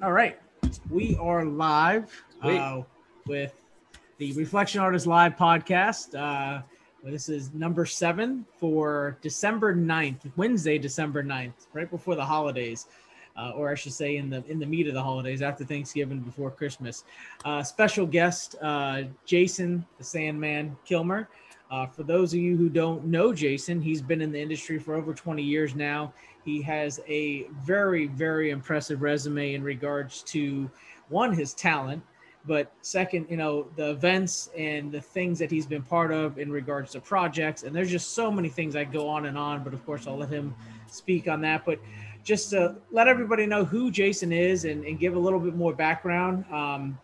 All right. We are live uh, with the Reflection Artist Live podcast. Uh, this is number seven for December 9th, Wednesday, December 9th, right before the holidays. Uh, or I should say, in the in the meat of the holidays, after Thanksgiving, before Christmas. Uh, special guest uh, Jason the Sandman Kilmer. Uh, for those of you who don't know Jason, he's been in the industry for over 20 years now. He has a very, very impressive resume in regards to one, his talent, but second, you know, the events and the things that he's been part of in regards to projects. And there's just so many things I go on and on, but of course, I'll let him speak on that. But just to let everybody know who Jason is and, and give a little bit more background. Um,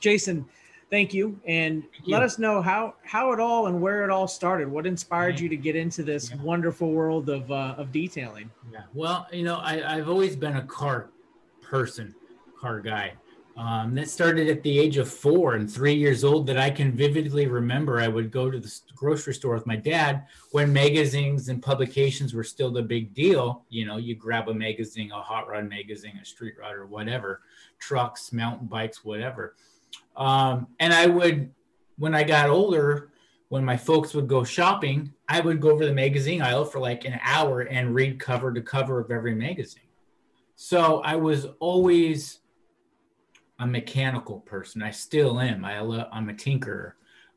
Jason, thank you and thank let you. us know how how it all and where it all started. What inspired you to get into this yeah. wonderful world of uh, of detailing? Yeah well you know I, i've always been a car person car guy. Um, that started at the age of four and three years old that i can vividly remember. I would go to the grocery store with my dad when magazines and publications were still the big deal. You know you grab a magazine a hot rod magazine a street rod or whatever trucks mountain bikes whatever um, and I would, when I got older, when my folks would go shopping, I would go over the magazine aisle for like an hour and read cover to cover of every magazine. So I was always a mechanical person. I still am. I I'm a tinkerer.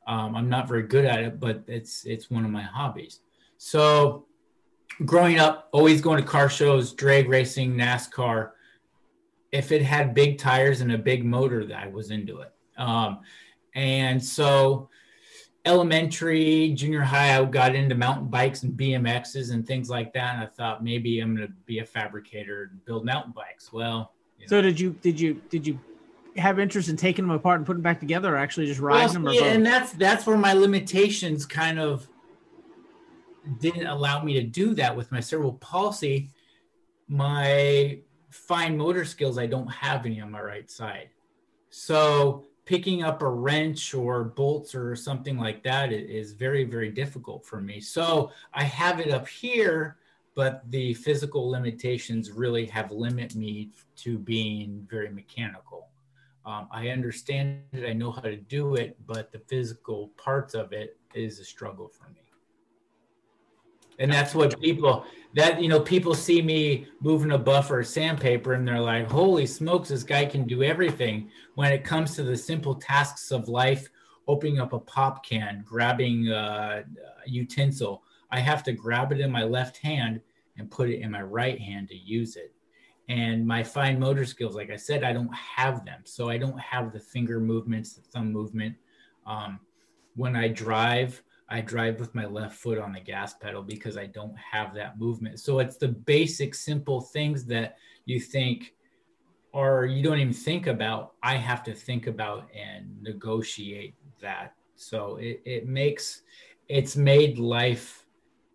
Um, I'm not very good at it, but it's it's one of my hobbies. So growing up, always going to car shows, drag racing, NASCAR. If it had big tires and a big motor, that I was into it. Um, and so elementary, junior high, I got into mountain bikes and BMXs and things like that. And I thought maybe I'm going to be a fabricator and build mountain bikes. Well, you know. so did you, did you, did you have interest in taking them apart and putting them back together or actually just riding well, them? yeah, and that's, that's where my limitations kind of didn't allow me to do that with my cerebral palsy. My fine motor skills, I don't have any on my right side. So picking up a wrench or bolts or something like that is very very difficult for me. So i have it up here but the physical limitations really have limit me to being very mechanical. Um, i understand it i know how to do it but the physical parts of it is a struggle for me and that's what people that you know people see me moving a buffer of sandpaper and they're like holy smokes this guy can do everything. When it comes to the simple tasks of life opening up a pop can grabbing a utensil i have to grab it in my left hand and put it in my right hand to use it. And my fine motor skills like i said i don't have them. So i don't have the finger movements the thumb movement. Um, when i drive I drive with my left foot on the gas pedal because I don't have that movement. So it's the basic, simple things that you think or you don't even think about. I have to think about and negotiate that. So it, it makes it's made life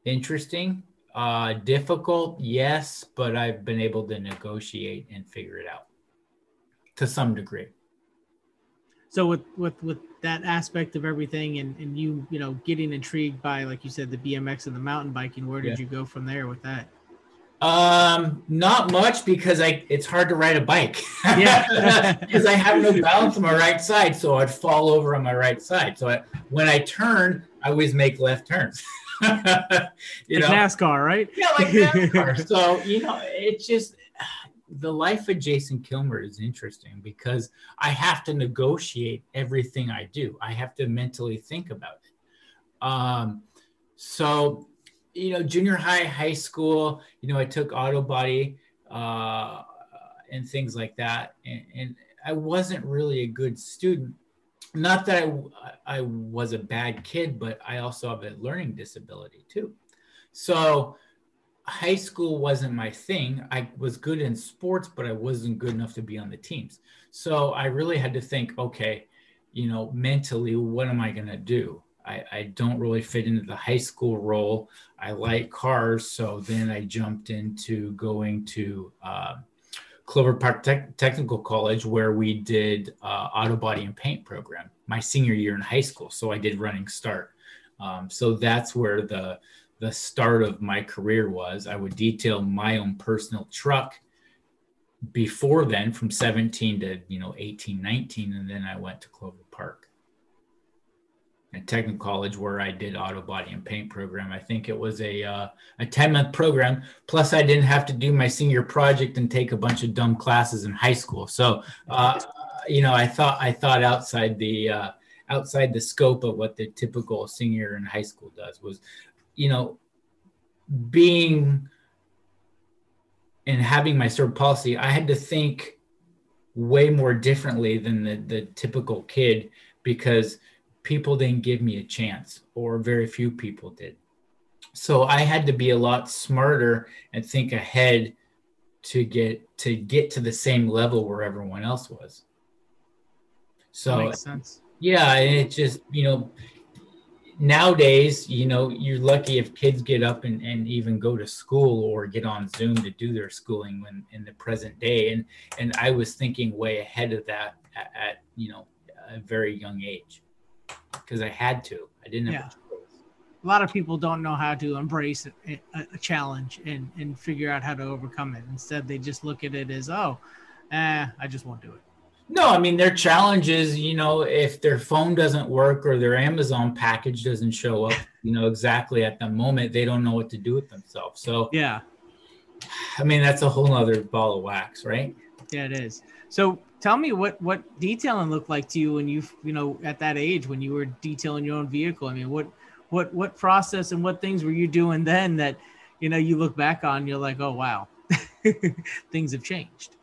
interesting. Uh, difficult, yes, but I've been able to negotiate and figure it out to some degree. So with with with that aspect of everything and, and you, you know, getting intrigued by, like you said, the BMX and the mountain biking, where did yeah. you go from there with that? Um, not much because I it's hard to ride a bike. Yeah, because I have no balance on my right side, so I'd fall over on my right side. So I, when I turn, I always make left turns. you like know, NASCAR, right? Yeah, like NASCAR. so you know, it's just the life of Jason Kilmer is interesting because I have to negotiate everything I do. I have to mentally think about it. Um, so, you know, junior high, high school, you know, I took auto body uh, and things like that. And, and I wasn't really a good student. Not that I, I was a bad kid, but I also have a learning disability too. So high school wasn't my thing. I was good in sports, but I wasn't good enough to be on the teams. So I really had to think, okay, you know, mentally, what am I going to do? I, I, don't really fit into the high school role. I like cars. So then I jumped into going to uh, Clover Park Technical College, where we did uh, auto body and paint program my senior year in high school. So I did running start. Um, so that's where the the start of my career was. I would detail my own personal truck before then from 17 to you know 18 19 and then i went to clover park at technical college where i did auto body and paint program i think it was a uh, a 10 month program plus i didn't have to do my senior project and take a bunch of dumb classes in high school so uh, you know i thought i thought outside the uh, outside the scope of what the typical senior in high school does was you know, being and having my cerebral palsy, I had to think way more differently than the, the typical kid because people didn't give me a chance, or very few people did. So I had to be a lot smarter and think ahead to get to get to the same level where everyone else was. So yeah, it just you know nowadays, you know, you're lucky if kids get up and, and even go to school or get on Zoom to do their schooling when in the present day. And and I was thinking way ahead of that at, at you know a very young age because I had to. I didn't have yeah. a lot of people don't know how to embrace a, a, challenge and, and figure out how to overcome it. Instead, they just look at it as, oh, eh, I just won't do it. No, I mean their challenge is, you know, if their phone doesn't work or their Amazon package doesn't show up, you know, exactly at the moment, they don't know what to do with themselves. So yeah, I mean that's a whole other ball of wax, right? Yeah, it is. So tell me what what detailing looked like to you when you you know at that age when you were detailing your own vehicle. I mean, what what what process and what things were you doing then that you know you look back on, you're like, oh wow, things have changed.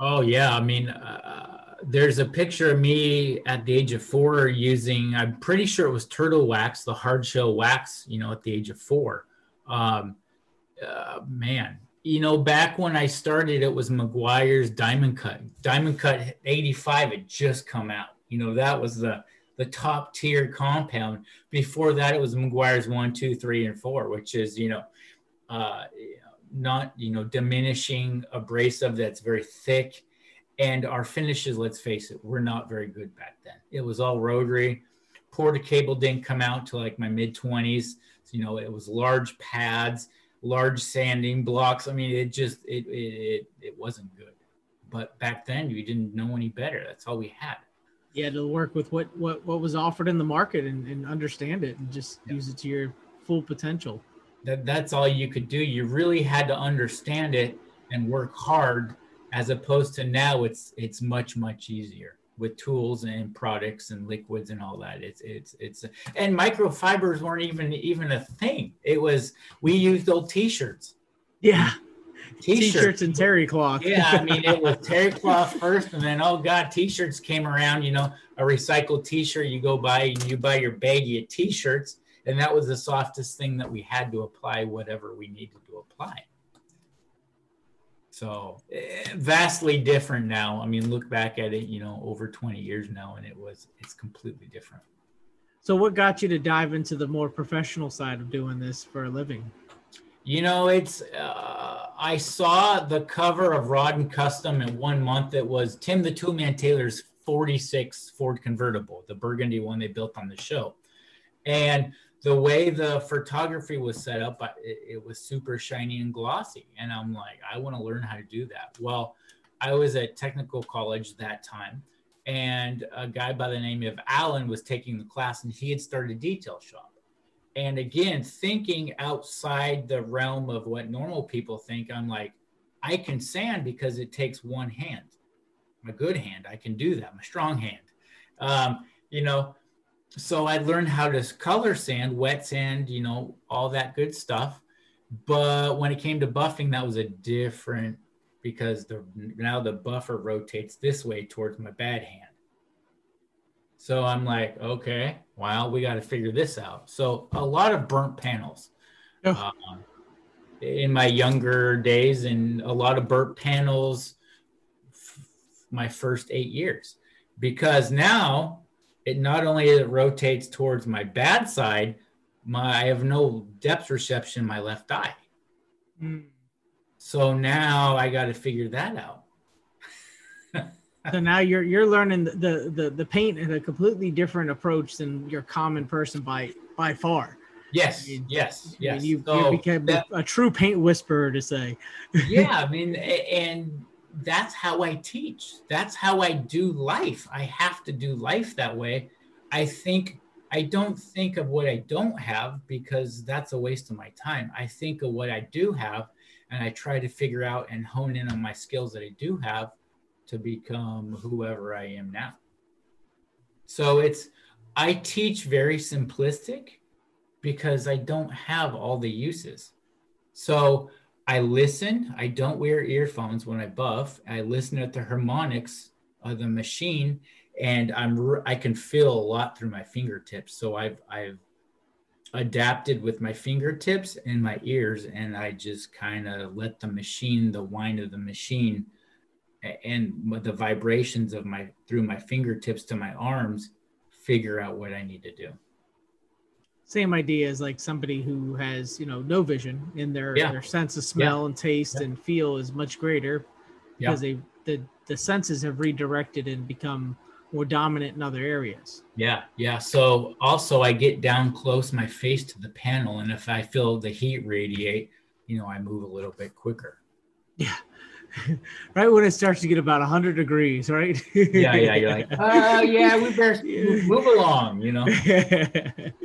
Oh yeah, I mean, uh, there's a picture of me at the age of four using. I'm pretty sure it was turtle wax, the hard shell wax. You know, at the age of four. Um, uh, man, you know, back when I started, it was Meguiar's Diamond Cut. Diamond Cut 85 had just come out. You know, that was the the top tier compound. Before that, it was Meguiar's one, two, three, and four, which is you know, uh, not you know diminishing abrasive that's very thick. And our finishes let's face it were not very good back then. It was all rotary. Porter-Cable didn't come out to like my mid 20s so, you know it was large pads large sanding blocks. I mean it just it, it it it wasn't good. But back then you didn't know any better. That's all we had. You had to work with what what what was offered in the market and, and understand it and just yeah. use it to your full potential that that's all you could do. You really had to understand it and work hard as opposed to now it's it's much much easier with tools and products and liquids and all that. It's it's it's and microfibers weren't even even a thing. It was we used old t-shirts. Yeah. T-shirts, t-shirts and terry cloth. Yeah i mean it was terry cloth first and then oh god t-shirts came around you know a recycled t-shirt you go buy and you buy your baggie of t-shirts and that was the softest thing that we had to apply whatever we needed to apply. So eh, vastly different now. I mean look back at it you know over 20 years now and it was it's completely different. So what got you to dive into the more professional side of doing this for a living? You know it's uh, i saw the cover of rod and custom in one month. It was tim the Tool Man taylor's 46 ford convertible the burgundy one they built on the show. And the way the photography was set up, it, it, was super shiny and glossy. And I'm like, I want to learn how to do that. Well, I was at technical college that time, and a guy by the name of Alan was taking the class, and he had started a detail shop. And again, thinking outside the realm of what normal people think, I'm like, I can sand because it takes one hand. My good hand, I can do that. My strong hand. Um, you know, so I learned how to color sand, wet sand, you know, all that good stuff. But when it came to buffing, that was a different because the now the buffer rotates this way towards my bad hand. So I'm like, okay, well, we got to figure this out. So a lot of burnt panels. Um, in my younger days and a lot of burnt panels f- my first eight years because now it not only it rotates towards my bad side my i have no depth reception in my left eye Mm. so now i got to figure that out So now you're you're learning the, the the the paint in a completely different approach than your common person by by far. yes I mean, yes I yes mean, you, So you became that- a true paint whisperer to say. yeah, I mean, and that's how I teach. That's how I do life. I have to do life that way. I think I don't think of what I don't have because that's a waste of my time. I think of what I do have and I try to figure out and hone in on my skills that I do have to become whoever I am now. So it's I teach very simplistic because I don't have all the uses. So I listen. I don't wear earphones when I buff. I listen at the harmonics of the machine, and I'm I can feel a lot through my fingertips. So I've I've adapted with my fingertips and my ears, and I just kind of let the machine, the whine of the machine, and the vibrations of my through my fingertips to my arms, figure out what I need to do. Same idea as like somebody who has you know no vision in their Yeah. their sense of smell and taste Yeah. and feel is much greater Yeah. because they the the senses have redirected and become more dominant in other areas. Yeah, yeah. So also I get down close my face to the panel and if I feel the heat radiate, you know, I move a little bit quicker. Yeah. right when it starts to get about 100 degrees, right? Yeah, yeah, you're like, "Oh, yeah, we better move along, you know.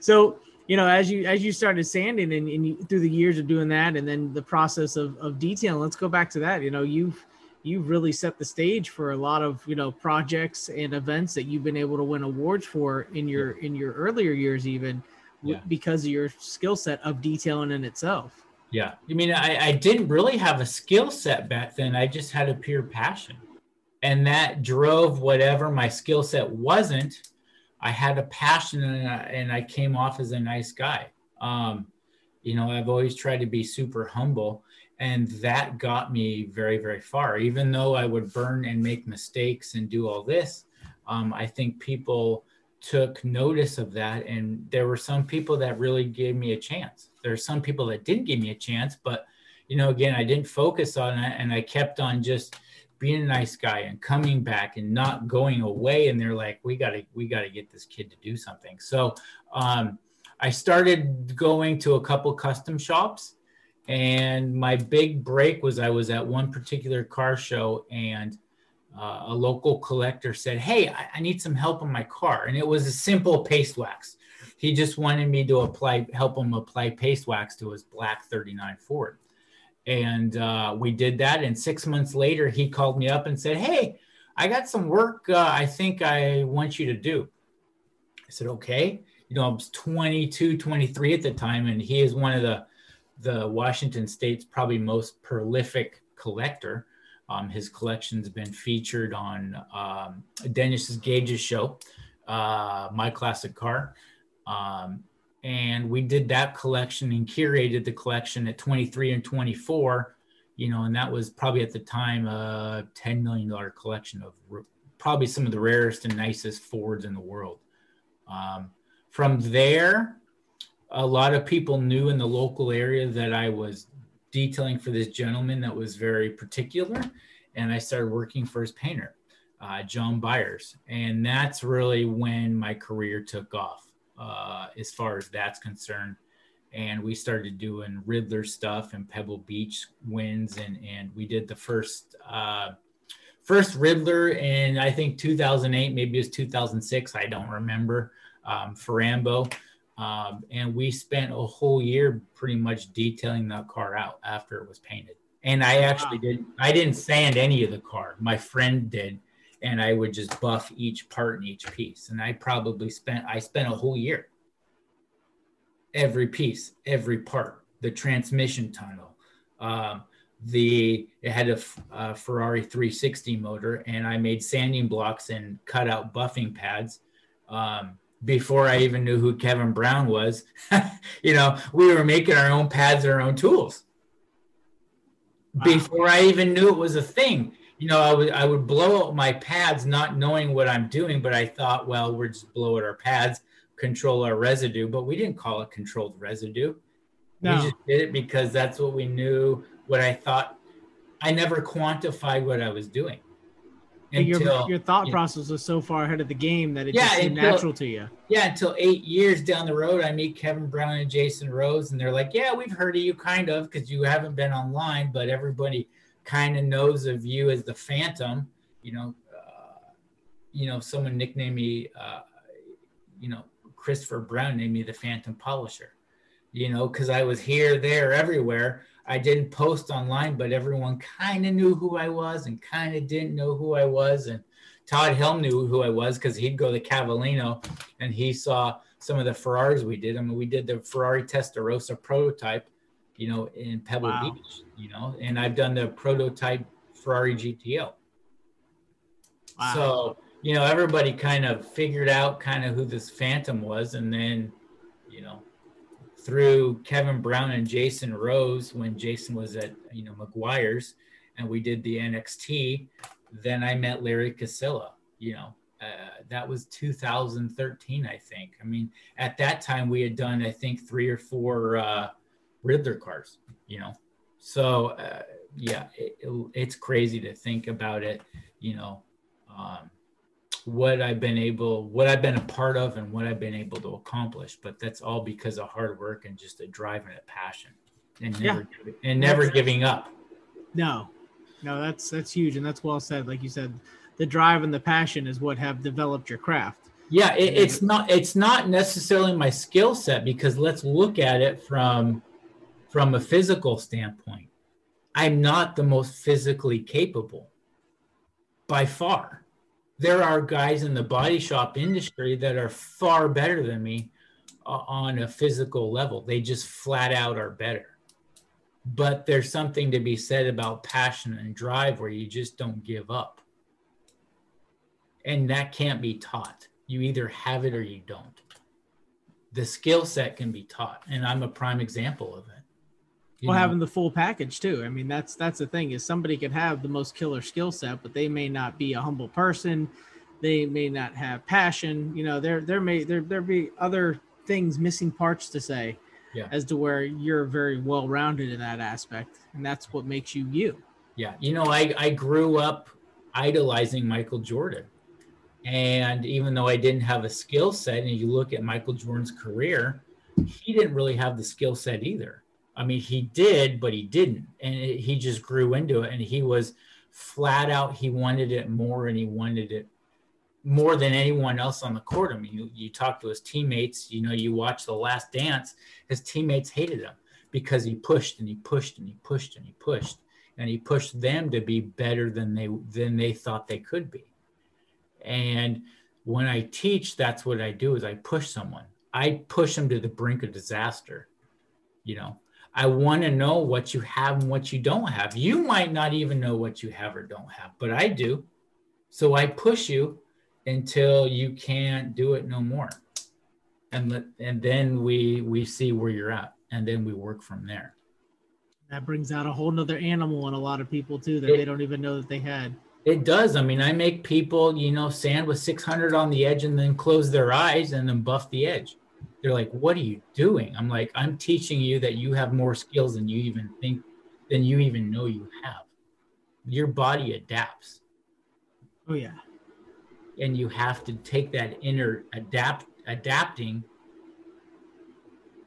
so you know as you as you started sanding and, and you, through the years of doing that and then the process of, of detailing let's go back to that you know you've you've really set the stage for a lot of you know projects and events that you've been able to win awards for in your in your earlier years even Yeah. because of your skill set of detailing in itself Yeah. I mean, I, I didn't really have a skill set back then. I just had a pure passion. And that drove whatever my skill set wasn't. I had a passion and I, and I came off as a nice guy. Um, you know, I've always tried to be super humble. And that got me very, very far. Even though I would burn and make mistakes and do all this, um, I think people took notice of that. And there were some people that really gave me a chance. There are some people that didn't give me a chance, but you know, again, I didn't focus on it and I kept on just being a nice guy and coming back and not going away. And they're like, we gotta, we gotta get this kid to do something. So um, I started going to a couple custom shops and my big break was I was at one particular car show and uh, a local collector said, Hey, I, I need some help on my car. And it was a simple paste wax. He just wanted me to apply, help him apply paste wax to his black 39 Ford. And uh, we did that. And six months later, he called me up and said, Hey, I got some work uh, I think I want you to do. I said, Okay. You know, I was 22, 23 at the time, and he is one of the the Washington State's probably most prolific collector. Um, his collection's been featured on um, Dennis's Gage's show, uh, My Classic Car. Um, and we did that collection and curated the collection at 23 and 24, you know, and that was probably at the time a $10 million collection of probably some of the rarest and nicest Fords in the world. Um, from there, a lot of people knew in the local area that I was detailing for this gentleman that was very particular, and I started working for his painter, uh, John Byers, and that's really when my career took off, uh, as far as that's concerned. And we started doing Ridler stuff and Pebble Beach wins, and and we did the first uh, first Ridler in I think 2008, maybe it was 2006, I don't remember, um, for Rambo. Um, and we spent a whole year pretty much detailing that car out after it was painted. And I actually Wow. did. I didn't sand any of the car. My friend did, and I would just buff each part in each piece. And I probably spent. I spent a whole year. Every piece, every part, the transmission tunnel, um, the it had a, Ferrari 360 motor, and I made sanding blocks and cut out buffing pads. Um, before I even knew who Kevin Brown was. you know, we were making our own pads and our own tools wow. before I even knew it was a thing. You know, I would I would blow out my pads not knowing what I'm doing, but I thought, well, we're just blow out our pads, control our residue, but we didn't call it controlled residue. No. We just did it because that's what we knew, what I thought. I never quantified what I was doing. Until, your, your thought process was so far ahead of the game that it yeah, just seemed until, natural to you. Yeah, until eight years down the road, I meet Kevin Brown and Jason Rose, and they're like, "Yeah, we've heard of you, kind of, because you haven't been online, but everybody kind of knows of you as the Phantom." You know, uh, you know, someone nicknamed me, uh, you know, Christopher Brown named me the Phantom Polisher. You know, because I was here, there, everywhere I didn't post online, but everyone kind of knew who I was and kind of didn't know who I was. And Todd Helm knew who I was because he'd go to Cavallino and he saw some of the Ferraris we did. I mean, we did the Ferrari Testarossa prototype, you know, in Pebble wow. Beach, you know, and I've done the prototype Ferrari GTO. Wow. So, you know, everybody kind of figured out kind of who this Phantom was. And then, you know, through Kevin Brown and Jason Rose when Jason was at you know Meguiar's and we did the NXT. Then I met Larry Kosilla. You know, uh, that was 2013, I think. I mean, at that time we had done I think three or four uh, Ridler cars. You know, so uh, yeah, it, it, it's crazy to think about it. You know, um, what I've been able, what I've been a part of, and what I've been able to accomplish. But that's all because of hard work and just a drive and a passion, and never yeah. and never giving up. No, no, that's that's huge, and that's well said. Like you said, the drive and the passion is what have developed your craft. Yeah, it, it's not it's not necessarily my skill set because let's look at it from from a physical standpoint. I'm not the most physically capable by far there are guys in the body shop industry that are far better than me uh, on a physical level. They just flat out are better. But there's something to be said about passion and drive where you just don't give up. And that can't be taught. You either have it or you don't. The skill set can be taught. And I'm a prime example of it. Well, know? having the full package too. I mean, that's that's the thing is somebody could have the most killer skill set, but they may not be a humble person. They may not have passion. You know, there there may there there be other things missing parts to say, yeah. as to where you're very well rounded in that aspect, and that's what makes you you. Yeah, you know, I I grew up idolizing Michael Jordan. And even though I didn't have a skill set, and you look at Michael Jordan's career, he didn't really have the skill set either. I mean, he did, but he didn't. And it, he just grew into it. And he was flat out, he wanted it more and he wanted it more than anyone else on the court. I mean, you, you talk to his teammates, you know, you watch The Last Dance, his teammates hated him because he pushed and he pushed and he pushed and he pushed and he pushed them to be better than they than they thought they could be. And when I teach, that's what I do is I push someone. I push them to the brink of disaster. You know, I want to know what you have and what you don't have. You might not even know what you have or don't have, but I do. So I push you until you can't do it no more. And let, and then we we see where you're at and then we work from there. That brings out a whole nother animal in a lot of people too that it, they don't even know that they had. It does. I mean, I make people, you know, sand with 600 on the edge and then close their eyes and then buff the edge they're like, what are you doing? I'm like, I'm teaching you that you have more skills than you even think, than you even know you have. Your body adapts. Oh yeah. And you have to take that inner adapt adapting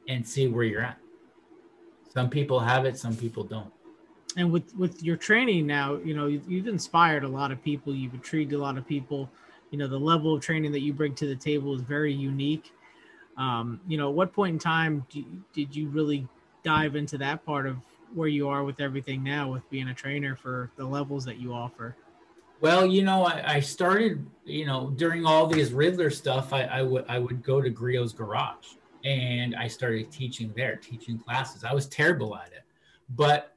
and see where you're at. Some people have it, some people don't. And with with your training now, you know, you've, you've inspired a lot of people. You've intrigued a lot of people. You know, the level of training that you bring to the table is very unique um, you know, what point in time do, did you really dive into that part of where you are with everything now with being a trainer for the levels that you offer? Well, you know, I, I started, you know, during all these Ridler stuff, I, I would I would go to Griot's garage and I started teaching there, teaching classes. I was terrible at it, but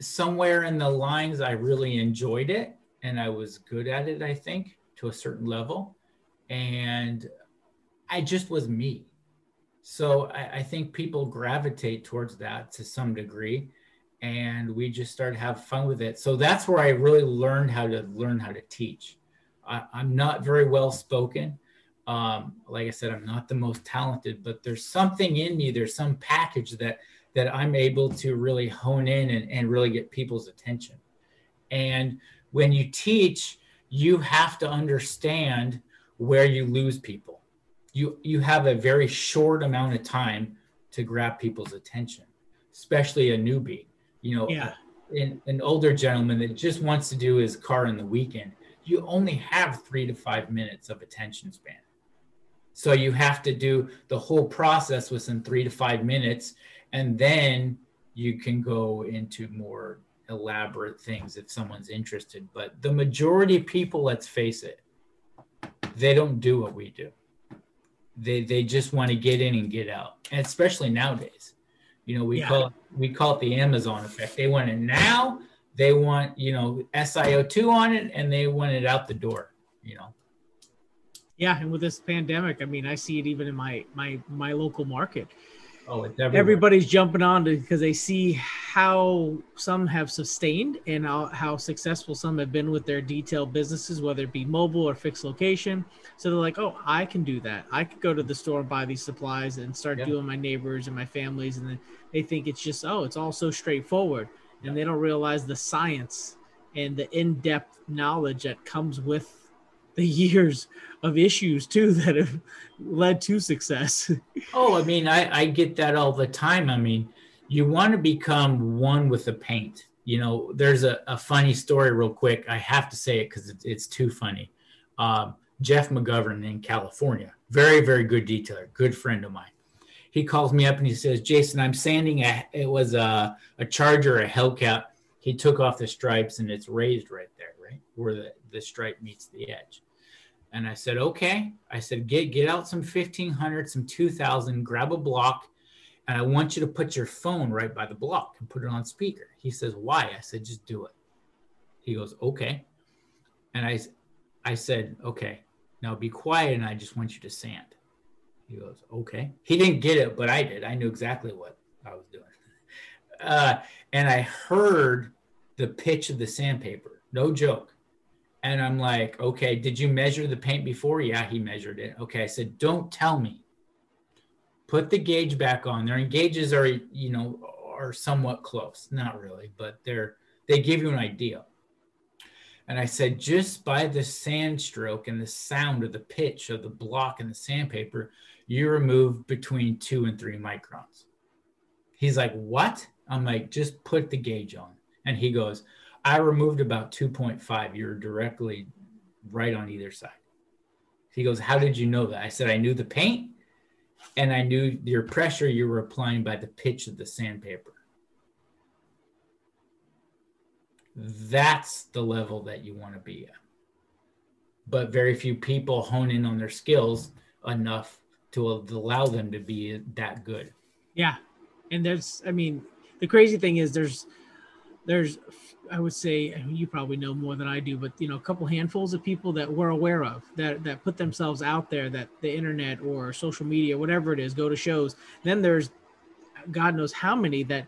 somewhere in the lines, I really enjoyed it and I was good at it. I think to a certain level, and I just was me. So I, I think people gravitate towards that to some degree and we just started to have fun with it. So that's where I really learned how to learn how to teach. I, am not very well spoken. Um, like I said, I'm not the most talented, but there's something in me. There's some package that that I'm able to really hone in and, and really get people's attention. And when you teach, you have to understand where you lose people. You you have a very short amount of time to grab people's attention, especially a newbie you know, yeah. an, an older gentleman that just wants to do his car in the weekend, you only have three to five minutes of attention span. So you have to do the whole process within three to five minutes, and then you can go into more elaborate things if someone's interested. But the majority of people, let's face it, they don't do what we do. They they just want to get in and get out, and especially nowadays. You know, we yeah. call it, we call it the Amazon effect. They want it now. They want you know SIO2 on it, and they want it out the door. You know. Yeah, and with this pandemic, I mean, I see it even in my my my local market. Oh, everybody's jumping on to because they see how some have sustained and how, how successful some have been with their detail businesses, whether it be mobile or fixed location. So they're like, oh, I can do that. I could go to the store and buy these supplies and start yeah. doing my neighbors and my families. And then they think it's just, oh, it's all so straightforward. And yeah. they don't realize the science and the in depth knowledge that comes with the years of issues too that have led to success. oh, I mean, I, I get that all the time. I mean, you want to become one with the paint. You know, there's a, a funny story, real quick. I have to say it because it's, it's too funny. Um, Jeff McGovern in California, very, very good detailer, good friend of mine. He calls me up and he says, Jason, I'm sanding a, it was a, a Charger, a Hellcat. He took off the stripes and it's raised right there, right? Where the, the stripe meets the edge. And I said, okay. I said, get get out some 1500, some 2000, grab a block, and I want you to put your phone right by the block and put it on speaker. He says, why? I said, just do it. He goes, okay. And I, I said, okay, now be quiet and I just want you to sand. He goes, okay. He didn't get it, but I did. I knew exactly what I was doing. Uh, and I heard the pitch of the sandpaper. No joke. And I'm like, okay, did you measure the paint before? Yeah, he measured it. Okay, I said, don't tell me. Put the gauge back on. Their gauges are, you know, are somewhat close. Not really, but they're they give you an idea. And I said, just by the sand stroke and the sound of the pitch of the block and the sandpaper, you remove between two and three microns. He's like, what? I'm like, just put the gauge on. And he goes, I removed about 2.5. You're directly right on either side. He goes, How did you know that? I said, I knew the paint and I knew your pressure you were applying by the pitch of the sandpaper. That's the level that you want to be at. But very few people hone in on their skills enough to allow them to be that good. Yeah. And there's, I mean, the crazy thing is there's, there's I would say you probably know more than I do, but you know, a couple handfuls of people that we're aware of that that put themselves out there that the internet or social media, whatever it is, go to shows. Then there's God knows how many that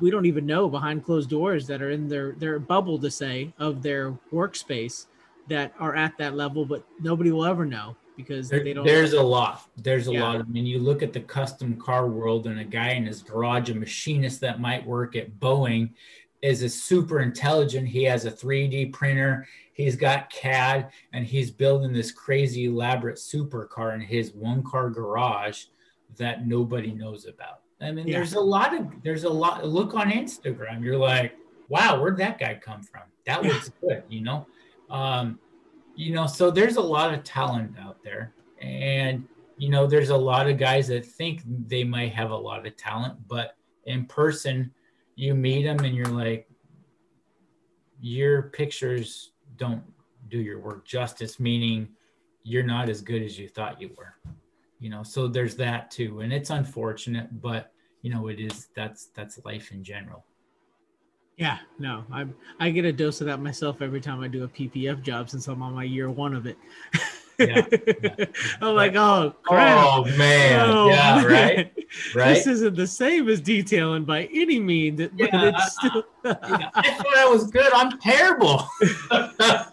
we don't even know behind closed doors that are in their their bubble to say of their workspace that are at that level, but nobody will ever know because there, they don't. There's a lot. There's a yeah. lot. I mean, you look at the custom car world, and a guy in his garage, a machinist that might work at Boeing, is a super intelligent. He has a 3D printer. He's got CAD, and he's building this crazy elaborate supercar in his one car garage that nobody knows about. I mean, yeah. there's a lot of there's a lot. Look on Instagram. You're like, wow, where'd that guy come from? That looks good, you know. Um, you know, so there's a lot of talent out there, and you know, there's a lot of guys that think they might have a lot of talent, but in person, you meet them and you're like, your pictures don't do your work justice, meaning you're not as good as you thought you were. You know, so there's that too. And it's unfortunate, but you know, it is that's that's life in general. Yeah, no, I I get a dose of that myself every time I do a PPF job since I'm on my year one of it. Yeah, yeah. I'm like, oh crap. Oh man, oh, yeah, man. right, right. This isn't the same as detailing by any means, but yeah, it's still. yeah. I thought I was good. I'm terrible. uh,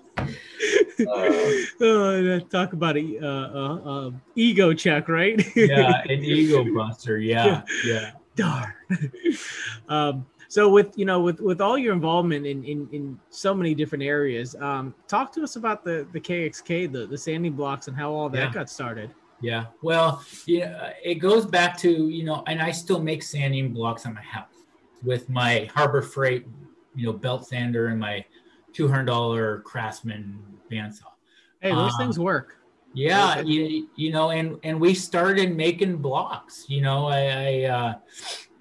talk about a, uh, ego check, right? yeah, an ego buster. Yeah, yeah. Darn. um, so with you know with with all your involvement in in, in so many different areas, um, talk to us about the the KXK, the the sanding blocks, and how all that yeah. got started. Yeah, well, yeah, it goes back to you know, and I still make sanding blocks on my house with my Harbor Freight, you know, belt sander and my two hundred dollar Craftsman bandsaw. Hey, those um, things work. Yeah, you, you know, and and we started making blocks. You know, I, I uh,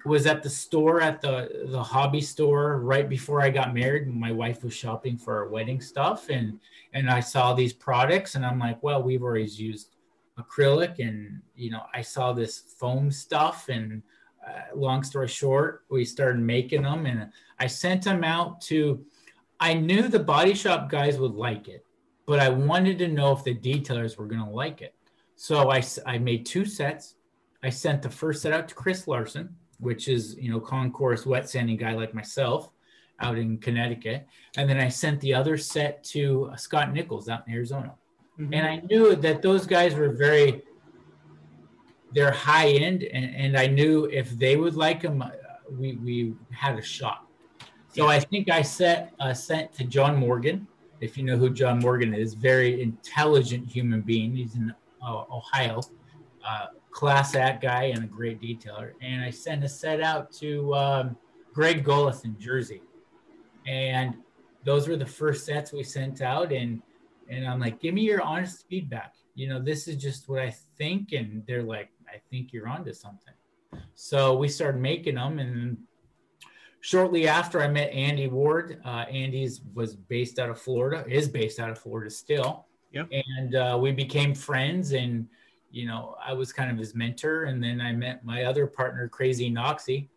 was at the store at the the hobby store right before I got married. My wife was shopping for our wedding stuff, and and I saw these products, and I'm like, well, we've always used acrylic, and you know, I saw this foam stuff, and uh, long story short, we started making them, and I sent them out to. I knew the body shop guys would like it, but I wanted to know if the detailers were going to like it. So I I made two sets. I sent the first set out to Chris Larson which is you know concourse wet sanding guy like myself out in Connecticut, and then I sent the other set to uh, Scott Nichols out in Arizona, mm-hmm. and I knew that those guys were very they're high end, and, and I knew if they would like them, uh, we we had a shot. So yeah. I think I set uh, sent to John Morgan, if you know who John Morgan is, very intelligent human being. He's in uh, Ohio. Uh, class act guy and a great detailer. And I sent a set out to um, Greg Gullis in Jersey. And those were the first sets we sent out. And, and I'm like, give me your honest feedback. You know, this is just what I think. And they're like, I think you're onto something. So we started making them. And shortly after I met Andy Ward, uh, Andy's was based out of Florida, is based out of Florida still. Yep. And uh, we became friends and you know, I was kind of his mentor. And then I met my other partner, Crazy Noxie,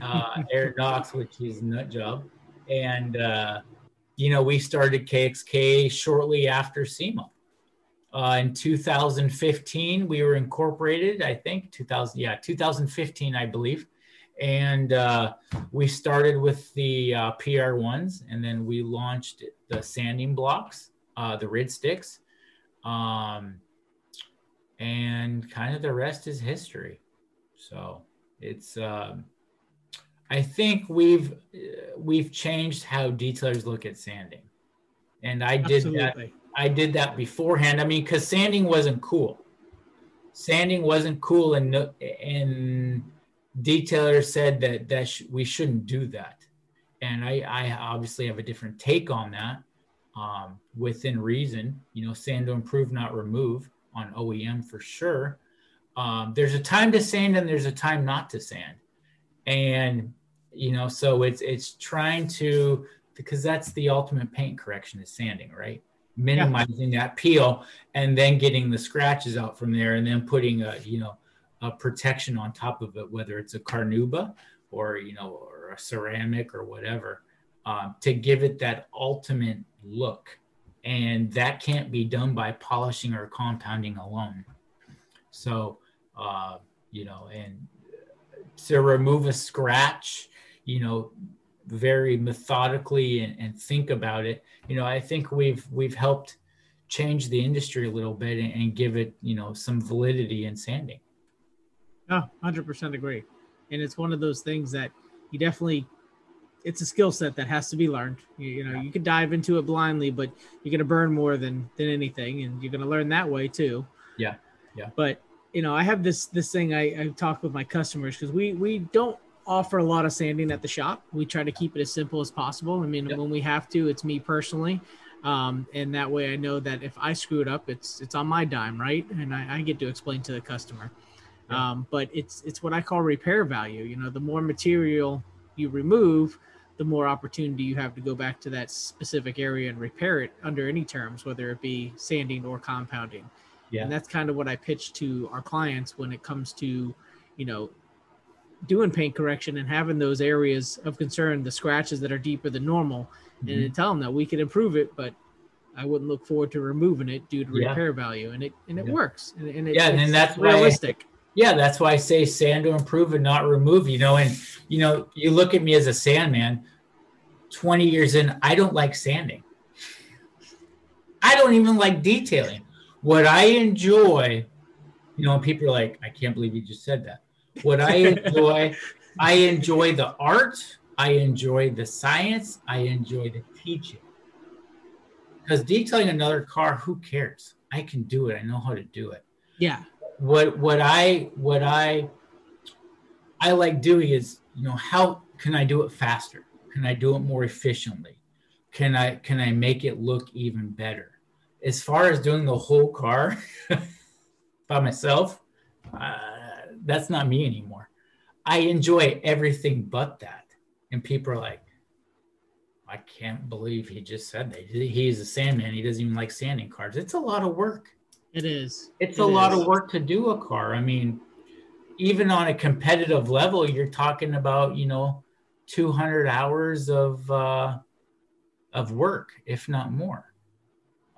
uh, Eric Knox, which is nut job. And, uh, you know, we started KXK shortly after SEMA. Uh, in 2015, we were incorporated, I think 2000, yeah, 2015, I believe. And uh, we started with the uh, PR ones and then we launched the sanding blocks, uh, the rid sticks. Um, and kind of the rest is history. So it's, um, I think we've we've changed how detailers look at sanding, and I did Absolutely. that. I did that beforehand. I mean, because sanding wasn't cool. Sanding wasn't cool, and and detailers said that that sh- we shouldn't do that. And I, I obviously have a different take on that. Um, within reason, you know, sand to improve, not remove on OEM for sure. Um, there's a time to sand and there's a time not to sand, and you know, so it's it's trying to because that's the ultimate paint correction is sanding, right? Minimizing yeah. that peel and then getting the scratches out from there, and then putting a you know a protection on top of it, whether it's a carnauba or you know or a ceramic or whatever, um, to give it that ultimate look and that can't be done by polishing or compounding alone. So, uh, you know, and to remove a scratch, you know, very methodically and, and, think about it. You know, I think we've we've helped change the industry a little bit and, and give it, you know, some validity in sanding. Oh, 100% agree. And it's one of those things that you definitely it's a skill set that has to be learned. You, you know, yeah. you can dive into it blindly, but you're gonna burn more than than anything, and you're gonna learn that way too. Yeah, yeah. But you know, I have this this thing I, I talk with my customers because we we don't offer a lot of sanding at the shop. We try to keep it as simple as possible. I mean, yep. when we have to, it's me personally. Um, and that way I know that if I screw it up, it's it's on my dime, right? And I, I get to explain to the customer. Yeah. Um, but it's it's what I call repair value. You know, the more material you remove, the more opportunity you have to go back to that specific area and repair it under any terms, whether it be sanding or compounding. Yeah. And that's kind of what I pitch to our clients when it comes to, you know, doing paint correction and having those areas of concern, the scratches that are deeper than normal, mm-hmm. and tell them that we can improve it, but I wouldn't look forward to removing it due to Yeah. repair value, and it and it Yeah. works, and, and it, Yeah, and it's that's why- realistic. Yeah, that's why I say sand to improve and not remove. You know, and you know, you look at me as a sandman. Twenty years in, I don't like sanding. I don't even like detailing. What I enjoy, you know, people are like, "I can't believe you just said that." What I enjoy, I enjoy the art. I enjoy the science. I enjoy the teaching. Because detailing another car, who cares? I can do it. I know how to do it Yeah, what what I what I I like doing is you know how can I do it faster? Can I do it more efficiently? Can I can I make it look even better? As far as doing the whole car by myself, uh, that's not me anymore. I enjoy everything but that, and people are like, I can't believe he just said that. He's a sandman. He doesn't even like sanding cars. It's a lot of work. It is. It's It a lot of work to do a car. I mean, even on a competitive level, you're talking about, you know, 200 hours of uh, of work, if not more.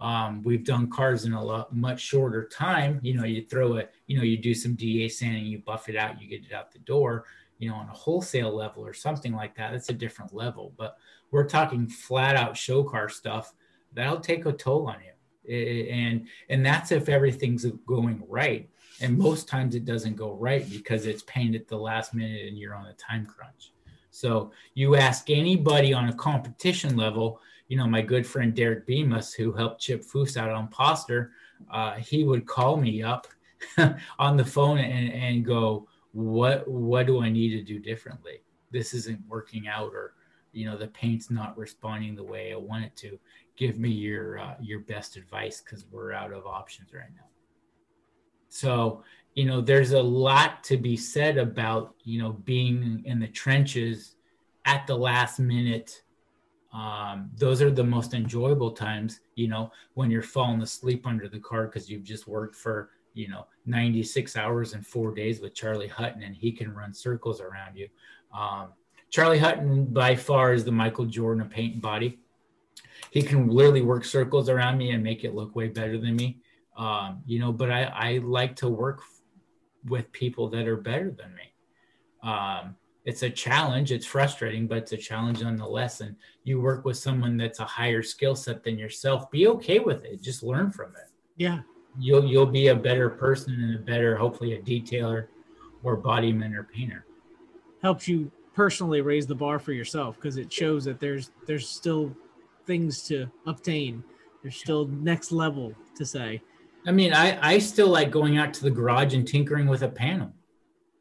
Um, we've done cars in a lot much shorter time. You know, you throw it, you know, you do some DA sanding, you buff it out, you get it out the door. You know, on a wholesale level or something like that, that's a different level. But we're talking flat out show car stuff that'll take a toll on you and and that's if everything's going right. And most times it doesn't go right because it's painted at the last minute and you're on a time crunch. So you ask anybody on a competition level you know my good friend derek bemis who helped chip foose out on poster uh, he would call me up on the phone and, and go what what do i need to do differently? This isn't working out or you know the paint's not responding the way i want it to give me your uh, your best advice because we're out of options right now. So you know there's a lot to be said about you know being in the trenches at the last minute. Um, those are the most enjoyable times you know when you're falling asleep under the car because you've just worked for you know 96 hours and four days with charlie hutton and he can run circles around you. Um, charlie hutton by far is the michael jordan of paint and body he can literally work circles around me and make it look way better than me. Um, you know but i i like to work f- with people that are better than me. Um, it's a challenge. It's frustrating but it's a challenge nonetheless. And you work with someone that's a higher skill set than yourself be okay with it. Just learn from it. Yeah, you'll you'll be a better person and a better hopefully a detailer or bodyman or painter. Helps you personally raise the bar for yourself because it shows that there's there's still things to obtain. There's still next level to say. I mean, I, I still like going out to the garage and tinkering with a panel.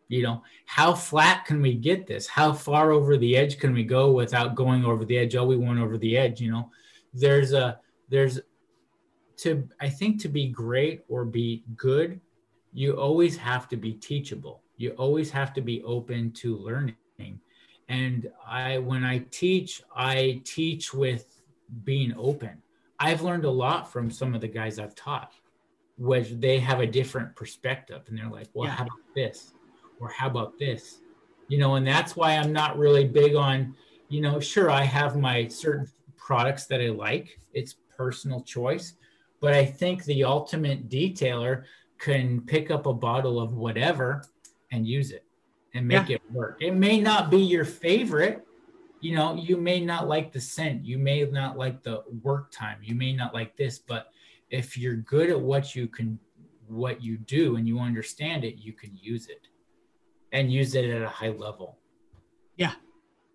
You know, how flat can we get this? How far over the edge can we go without going over the edge? Oh, we went over the edge. You know, there's a there's to I think to be great or be good, you always have to be teachable. You always have to be open to learning. And I when I teach, I teach with being open. I've learned a lot from some of the guys I've taught, which they have a different perspective, and they're like, "Well, Yeah. how about this?" or "How about this?" You know, and that's why I'm not really big on, you know, sure I have my certain products that I like. It's personal choice, but I think the ultimate detailer can pick up a bottle of whatever and use it and make it work. It may not be your favorite, you know you may not like the scent you may not like the work time you may not like this but if you're good at what you can what you do and you understand it you can use it and use it at a high level Yeah,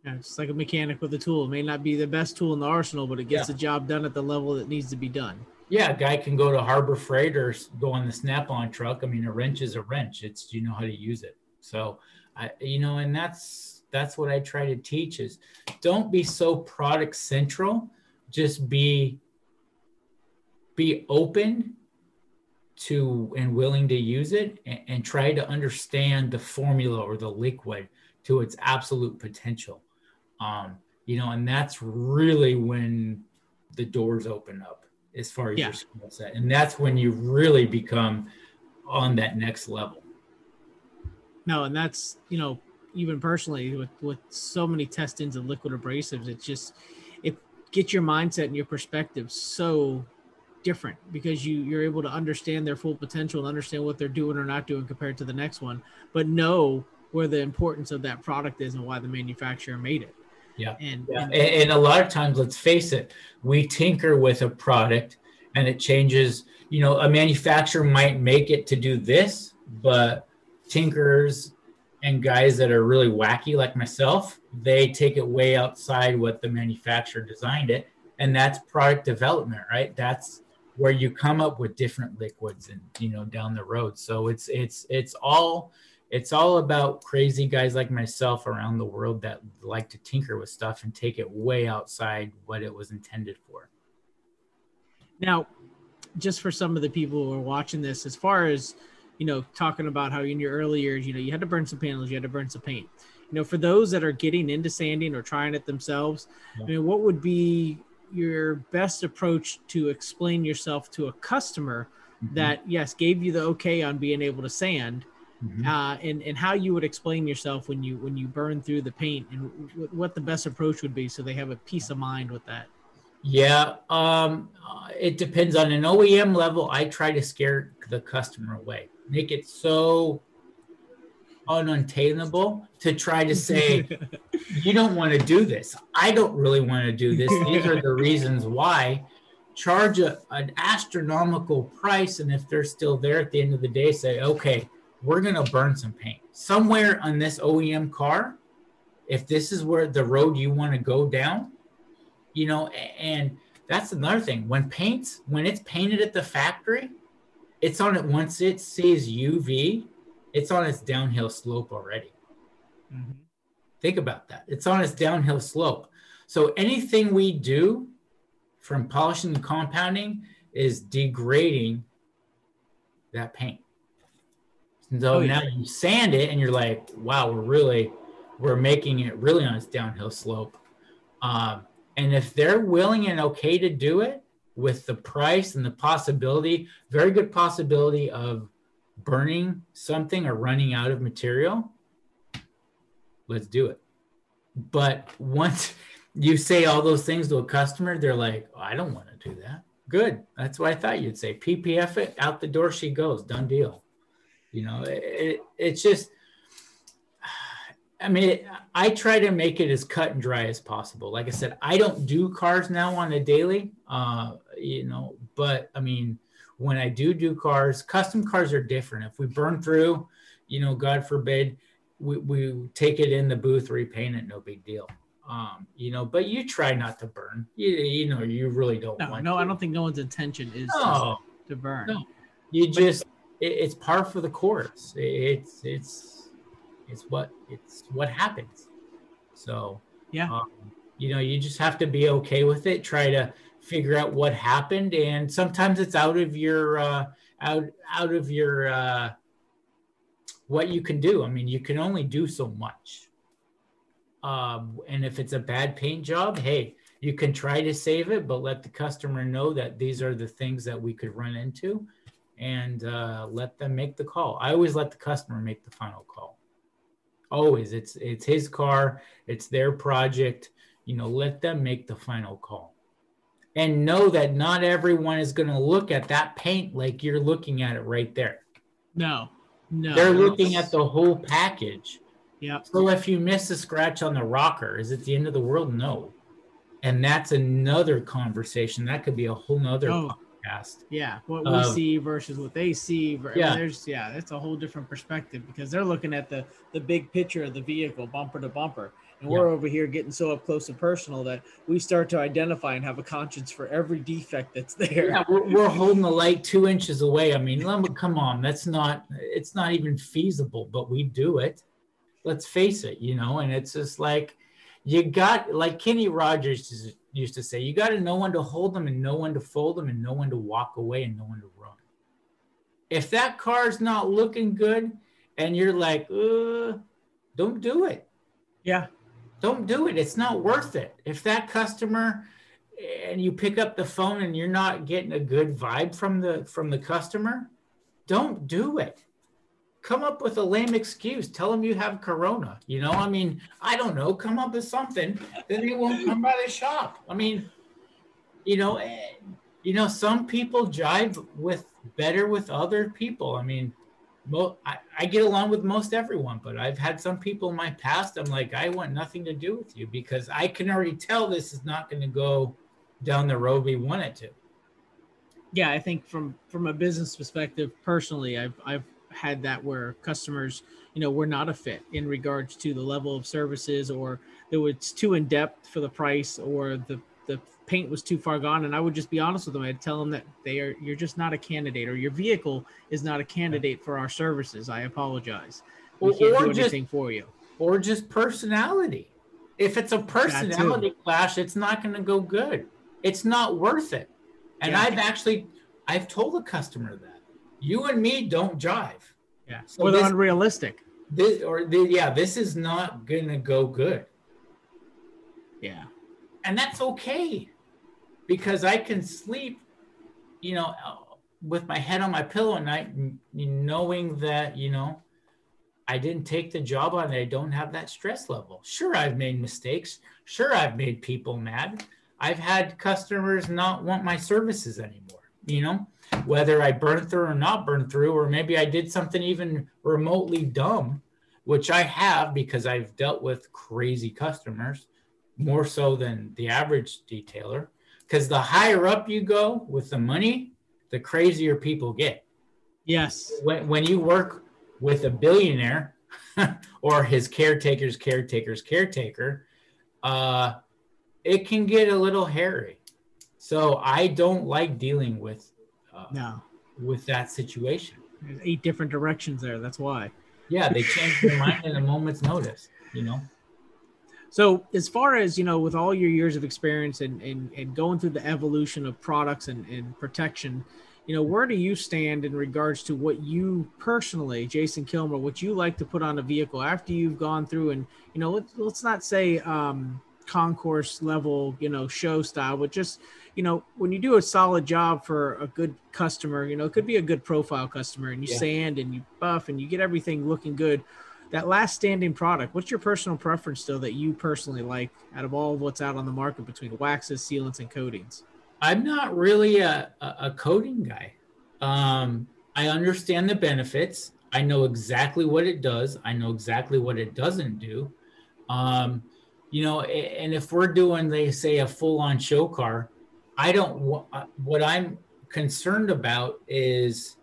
it's like a mechanic with a tool. It may not be the best tool in the arsenal, but it gets Yeah. the job done at the level that needs to be done. yeah a guy can go to harbor freight or go on the snap-on truck i mean a wrench is a wrench it's you know how to use it so i you know and that's that's what i try to teach is don't be so product central. Just be be open to and willing to use it and, and try to understand the formula or the liquid to its absolute potential. Um you know and that's really when the doors open up as far as Yeah. your skill set. And that's when you really become on that next level. No, and that's you know even personally with with so many testings of liquid abrasives, it just it gets your mindset and your perspective so different because you you're able to understand their full potential and understand what they're doing or not doing compared to the next one but know where the importance of that product is and why the manufacturer made it yeah and, yeah. and, and a lot of times let's face it we tinker with a product and it changes you know a manufacturer might make it to do this but tinkers and guys that are really wacky like myself they take it way outside what the manufacturer designed it. And that's product development right? That's where you come up with different liquids and you know down the road. So it's it's it's all it's all about crazy guys like myself around the world that like to tinker with stuff and take it way outside what it was intended for. Now just for some of the people who are watching this as far as you know talking about how in your early years you know you had to burn some panels you had to burn some paint you know for those that are getting into sanding or trying it themselves yeah. i mean what would be your best approach to explain yourself to a customer mm-hmm. that yes gave you the okay on being able to sand mm-hmm. uh, and and how you would explain yourself when you when you burn through the paint and w- what the best approach would be so they have a peace of mind with that yeah um, it depends on an oem level i try to scare the customer away make it so unattainable to try to say you don't want to do this. I don't really want to do this. These are the reasons why. Charge a, an astronomical price and if they're still there at the end of the day say okay we're going to burn some paint somewhere on this oem car if this is where the road you want to go down you know and that's another thing. When paints when it's painted at the factory it's on it once it sees uv it's on its downhill slope already. Mm-hmm. Think about that. It's on its downhill slope. So anything we do from polishing and compounding is degrading that paint. So oh, yeah. now you sand it and you're like, wow, we're really, we're making it really on its downhill slope. Um, and if they're willing and okay to do it with the price and the possibility, very good possibility of burning something or running out of material, let's do it. But once you say all those things to a customer, they're like, oh, I don't want to do that. Good. That's what I thought you'd say. PPF it, out the door she goes. Done deal. You know, it, it, it's just, I mean, it, I try to make it as cut and dry as possible. Like I said, I don't do cars now on a daily, uh, you know, but I mean, when I do do cars, custom cars are different. If we burn through, you know, God forbid, we, we take it in the booth, repaint it, no big deal. Um, you know, but you try not to burn. You, you know, you really don't no, want. No, to. I don't think no one's intention is no, to, to burn. No, you just it, it's par for the course. It's it's it's what it's what happens. So yeah, um, you know, you just have to be okay with it. Try to figure out what happened and sometimes it's out of your uh, out out of your uh, what you can do. I mean you can only do so much. Um, and if it's a bad paint job hey you can try to save it but let the customer know that these are the things that we could run into and uh, let them make the call. I always let the customer make the final call. Always. It's it's his car. It's their project. You know let them make the final call and know that not everyone is going to look at that paint like you're looking at it right there. No, no. They're looking at the whole package. Yeah. So if you miss a scratch on the rocker, is it the end of the world? No. And that's another conversation. That could be a whole nother oh, podcast. Yeah. What we um, see versus what they see. Yeah. there's yeah, that's a whole different perspective because they're looking at the the big picture of the vehicle, bumper to bumper. And we're over here getting so up close and personal that we start to identify and have a conscience for every defect that's there. Yeah, we're, we're holding the light two inches away. I mean, come on, that's not, it's not even feasible, but we do it. Let's face it, you know, and it's just like, you got, like Kenny Rogers used to say, you got to know when to hold them and know when to fold them and know when to walk away and know when to run. If that car's not looking good and you're like, uh, don't do it. Yeah don't do it. It's not worth it. If that customer and you pick up the phone and you're not getting a good vibe from the from the customer, don't do it. Come up with a lame excuse. Tell them you have corona. You know, I mean, I don't know. Come up with something. Then they won't come by the shop. I mean, you know, eh, you know, some people jive with better with other people. I mean, mo- I, I get along with most everyone, but I've had some people in my past. I'm like, I want nothing to do with you because I can already tell this is not going to go down the road we want it to. Yeah, I think from from a business perspective, personally, I've I've had that where customers, you know, were not a fit in regards to the level of services, or it was too in depth for the price, or the the paint was too far gone. And I would just be honest with them. I'd tell them that they are you're just not a candidate, or your vehicle is not a candidate for our services. I apologize. We can't Or do just- anything for you. or just personality. If it's a personality clash, it's not going to go good. It's not worth it. And Yeah. I've actually, I've told a customer that you and me don't jive. Yeah, So or they're this- unrealistic. This or the, yeah, this is not going to go good, Yeah, and that's okay, because I can sleep, you know, with my head on my pillow at night, knowing that you know I didn't take the job on. I don't have that stress level. Sure, I've made mistakes. Sure, I've made people mad. I've had customers not want my services anymore. You know, whether I burned through or not burned through, or maybe I did something even remotely dumb, which I have because I've dealt with crazy customers more so than the average detailer. Because the higher up you go with the money, the crazier people get yes, when, when you work with a billionaire or his caretaker's caretaker's caretaker, uh, it can get a little hairy. So I don't like dealing with uh, no. with that situation. There's eight different directions there. That's why. Yeah, they change their mind in a moment's notice. You know. So, as far as you know, with all your years of experience and and, and going through the evolution of products and, and protection, you know, where do you stand in regards to what you personally, Jason Kilmer, what you like to put on a vehicle after you've gone through and you know, let's let's not say um, concourse level, you know, show style, but just you know, when you do a solid job for a good customer, you know, it could be a good profile customer, and you Yeah. sand and you buff and you get everything looking good that last standing product what's your personal preference still that you personally like out of all of what's out on the market between waxes sealants and coatings I'm not really a, a, coating guy. Um, I understand the benefits. I know exactly what it does. I know exactly what it doesn't do. Um, you know, and if we're doing, they say, a full on show car, I don't, uh, what I'm concerned about is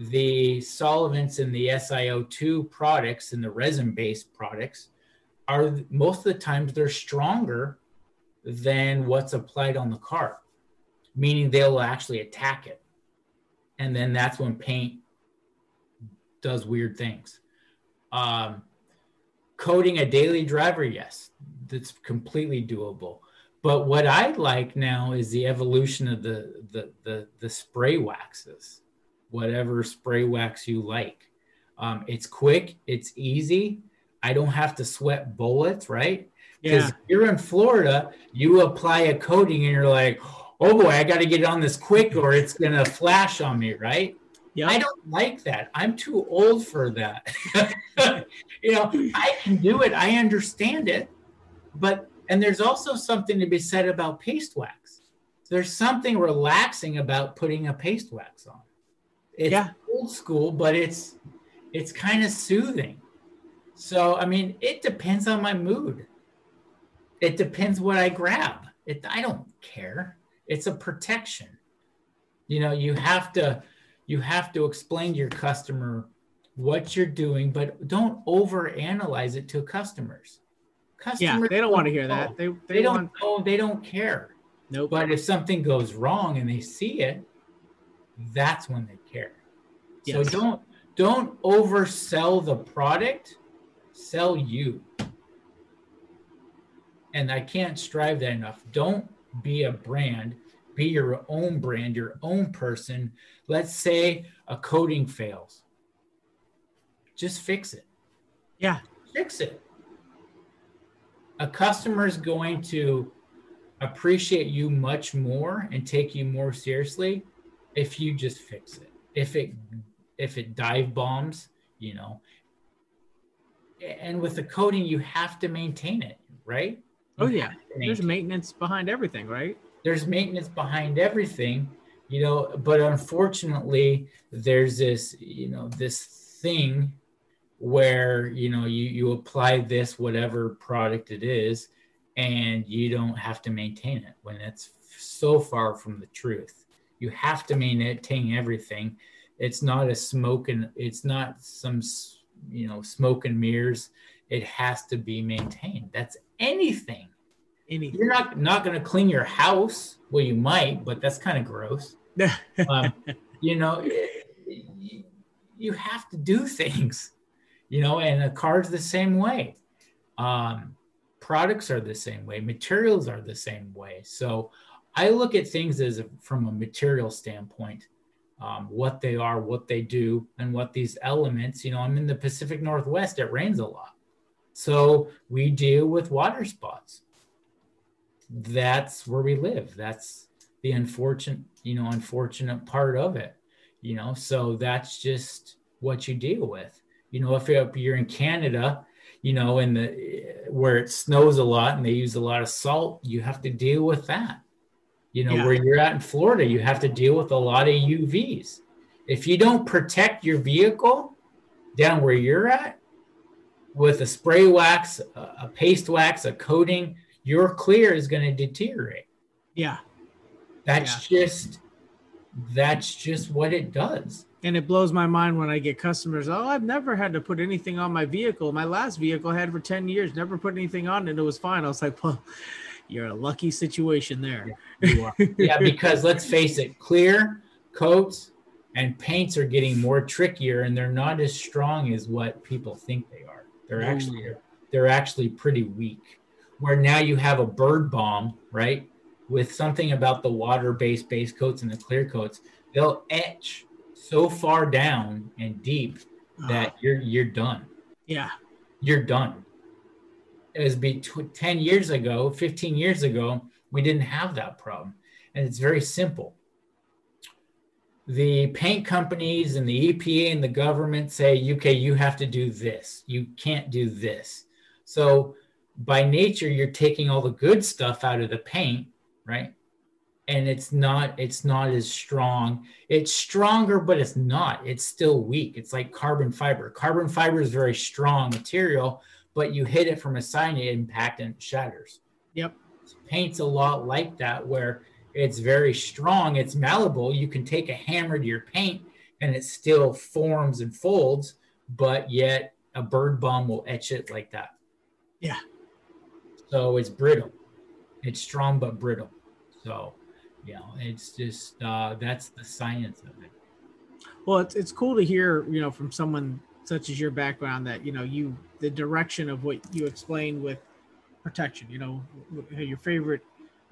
the solvents and the SiO2 products and the resin based products are most of the times they're stronger than what's applied on the car, meaning they'll actually attack it. And then that's when paint does weird things. Um, coating a daily driver, yes, that's completely doable. But what I like now is the evolution of the the the, the spray waxes, whatever spray wax you like. Um, it's quick, it's easy. I don't have to sweat bullets, right? Because yeah you're in Florida, you apply a coating and you're like, oh boy, I got to get on this quick or it's going to flash on me, right? yeah I don't like that. I'm too old for that. you know, I can do it, I understand it. But, and there's also something to be said about paste wax. There's something relaxing about putting a paste wax on. It's Yeah. old school, but it's, it's kind of soothing. So, I mean, it depends on my mood it depends what I grab. It I don't care. It's a protection. You know, you have to you have to explain to your customer what you're doing, but don't overanalyze it to customers. yeah Customers they don't want to hear know. that they, they, They, don't want know, they don't care. nope But if something goes wrong and they see it, that's when they care. So don't don't oversell the product, sell you. And I can't strive that enough. Don't be a brand, be your own brand, your own person. Let's say a coating fails. Just fix it. yeah Fix it. A customer is going to appreciate you much more and take you more seriously if you just fix it. If it if it dive bombs, you know. And with the coating, you have to maintain it, right? oh yeah there's maintenance behind everything right there's maintenance behind everything, you know, but unfortunately, there's this, you know, this thing where, you know, you, you apply this, whatever product it is, and you don't have to maintain it when it's so far from the truth. You have to maintain everything. It's not a smoke and it's not some, you know, smoke and mirrors. It has to be maintained. That's anything. Anything. You're not not going to clean your house. Well, you might, but that's kind of gross. um, you know, you, you have to do things. You know, and a car's the same way. Um, products are the same way. Materials are the same way. So I look at things as from a material standpoint. Um, what they are, what they do, and what these elements. You know, I'm in the Pacific Northwest. It rains a lot. So we deal with water spots. That's where we live. That's the unfortunate, you know, unfortunate part of it. You know, so that's just what you deal with. You know, if you're in Canada, you know, in the where it snows a lot and they use a lot of salt, you have to deal with that. You know, yeah. where you're at in Florida, you have to deal with a lot of UVs. If you don't protect your vehicle down where you're at, with a spray wax, a paste wax, a coating, your clear is going to deteriorate. Yeah. That's yeah. just that's just what it does. And it blows my mind when I get customers, oh, I've never had to put anything on my vehicle. My last vehicle I had for 10 years, never put anything on and it was fine. I was like, well, you're a lucky situation there. Yeah, yeah because let's face it, clear coats and paints are getting more trickier and they're not as strong as what people think they are. They're actually they're actually pretty weak. Where now you have a bird bomb, right? With something about the water-based base coats and the clear coats, they'll etch so far down and deep that uh, you're you're done. Yeah. You're done. Was be tw- 10 years ago, 15 years ago, we didn't have that problem. And it's very simple the paint companies and the EPA and the government say, okay, you have to do this. You can't do this. So by nature, you're taking all the good stuff out of the paint, right? And it's not, it's not as strong. It's stronger, but it's not. It's still weak. It's like carbon fiber. Carbon fiber is very strong material, but you hit it from a side impact and it shatters. Yep. Paint's a lot like that, where it's very strong. It's malleable. You can take a hammer to your paint and it still forms and folds, but yet a bird bomb will etch it like that. Yeah. So it's brittle. It's strong but brittle. So, you know, it's just uh, that's the science of it. Well, it's it's cool to hear, you know, from someone such as your background that you know you the direction of what you explained with protection. You know, your favorite,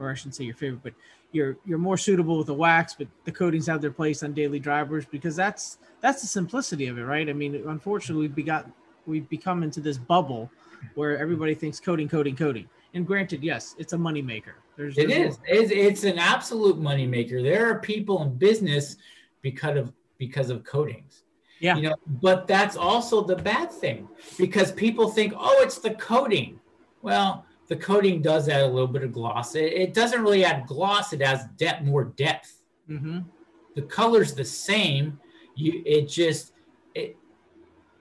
or I shouldn't say your favorite, but you're you're more suitable with the wax, but the coatings have their place on daily drivers because that's that's the simplicity of it, right? I mean, unfortunately, we've got we've become into this bubble where everybody thinks coating, coating, coating. And granted, yes, it's a moneymaker. There's, there's it is. It's, it's an absolute moneymaker. There are people in business because of because of coatings. Yeah. You know, but that's also the bad thing because people think, oh, it's the coating. Well, the coating does add a little bit of gloss. It, it doesn't really add gloss; it adds depth, more depth. Mm-hmm. The color's the same. You, it just it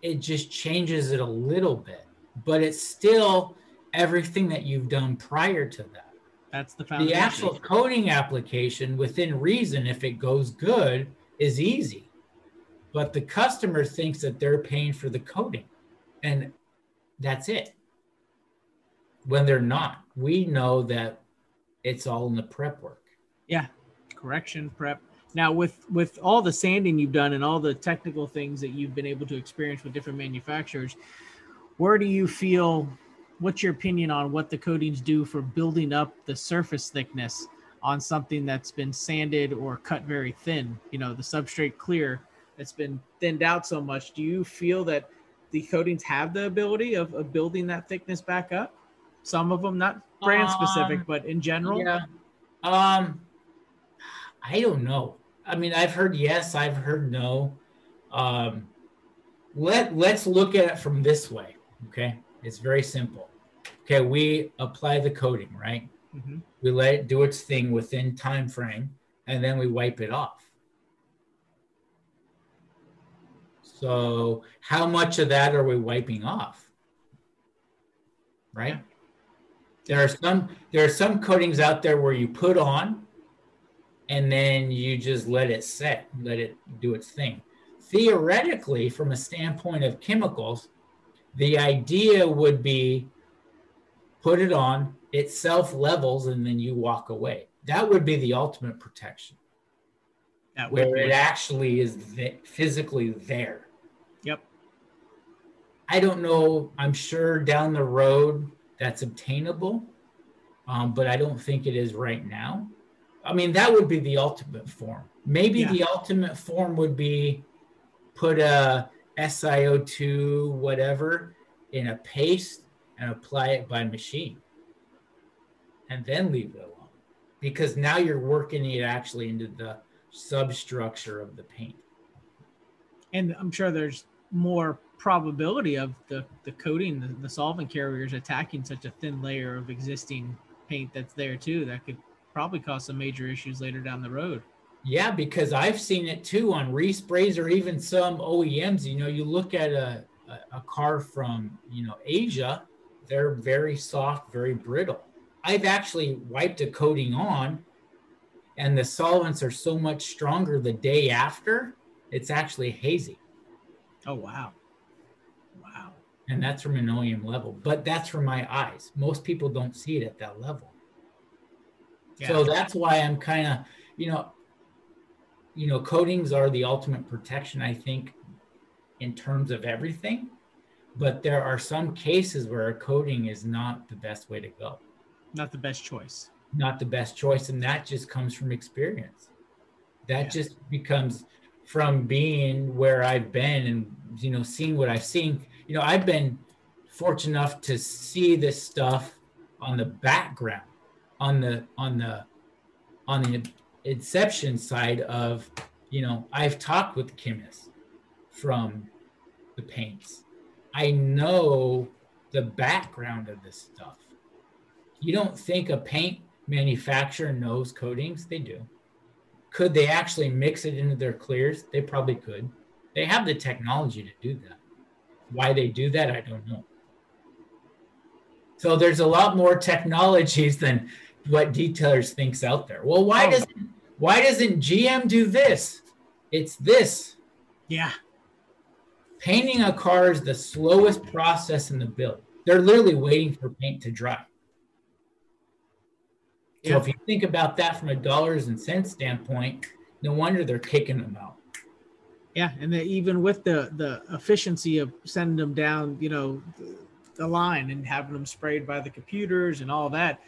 it just changes it a little bit, but it's still everything that you've done prior to that. That's the foundation. The actual coating application, within reason, if it goes good, is easy. But the customer thinks that they're paying for the coating, and that's it when they're not. We know that it's all in the prep work. Yeah, correction prep. Now with with all the sanding you've done and all the technical things that you've been able to experience with different manufacturers, where do you feel what's your opinion on what the coatings do for building up the surface thickness on something that's been sanded or cut very thin? You know, the substrate clear that's been thinned out so much. Do you feel that the coatings have the ability of, of building that thickness back up? Some of them, not brand specific, um, but in general. Yeah. Um, I don't know. I mean, I've heard yes, I've heard no. Um, let let's look at it from this way. Okay, it's very simple. Okay, we apply the coating, right? Mm-hmm. We let it do its thing within time frame, and then we wipe it off. So, how much of that are we wiping off? Right? There are some there are some coatings out there where you put on and then you just let it set, let it do its thing. Theoretically, from a standpoint of chemicals, the idea would be put it on, it self levels, and then you walk away. That would be the ultimate protection. where it actually is physically there. I don't know. I'm sure down the road that's obtainable, um, but I don't think it is right now. I mean, that would be the ultimate form. Maybe yeah. the ultimate form would be put a SiO2 whatever in a paste and apply it by machine and then leave it alone because now you're working it actually into the substructure of the paint. And I'm sure there's more probability of the, the coating, the, the solvent carriers attacking such a thin layer of existing paint that's there too. That could probably cause some major issues later down the road. Yeah, because I've seen it too on resprays or even some OEMs. You know, you look at a, a, a car from, you know, Asia, they're very soft, very brittle. I've actually wiped a coating on and the solvents are so much stronger the day after, it's actually hazy. Oh, wow. Wow. And that's from an OEM level, but that's from my eyes. Most people don't see it at that level. Yeah. So that's why I'm kind of, you know, you know, coatings are the ultimate protection, I think, in terms of everything. But there are some cases where a coating is not the best way to go. Not the best choice. Not the best choice. And that just comes from experience. That yeah. just becomes from being where I've been and, you know, seeing what I've seen. You know, I've been fortunate enough to see this stuff on the background on the on the on the inception side of you know i've talked with chemists from the paints. I know the background of this stuff. You don't think a paint manufacturer knows coatings? They do. Could they actually mix it into their clears? They probably could they have the technology to do that why they do that i don't know so there's a lot more technologies than what detailers thinks out there. Well, why oh. doesn't why doesn't GM do this? It's this. Yeah. Painting a car is the slowest process in the build. They're literally waiting for paint to dry. So yeah. if you think about that from a dollars and cents standpoint, no wonder they're kicking them out. Yeah, and even with the the efficiency of sending them down, you know, the, the line and having them sprayed by the computers and all that,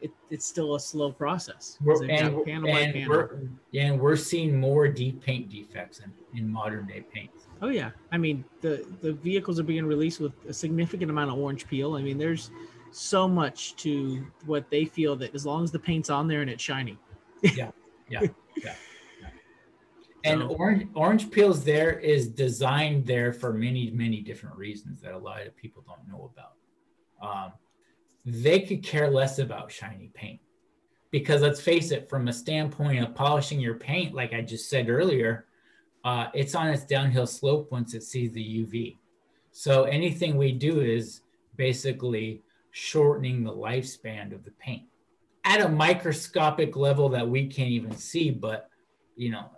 it, it's still a slow process. We're, and, panel and, panel. We're, and we're seeing more deep paint defects in, in modern day paints. Oh yeah, I mean the the vehicles are being released with a significant amount of orange peel. I mean, there's so much to what they feel that as long as the paint's on there and it's shiny. yeah, yeah, yeah. And orange orange peels there is designed there for many many different reasons that a lot of people don't know about. Um, they could care less about shiny paint. Because let's face it, from a standpoint of polishing your paint, like I just said earlier, uh, it's on its downhill slope once it sees the UV. So anything we do is basically shortening the lifespan of the paint at a microscopic level that we can't even see. But, you know,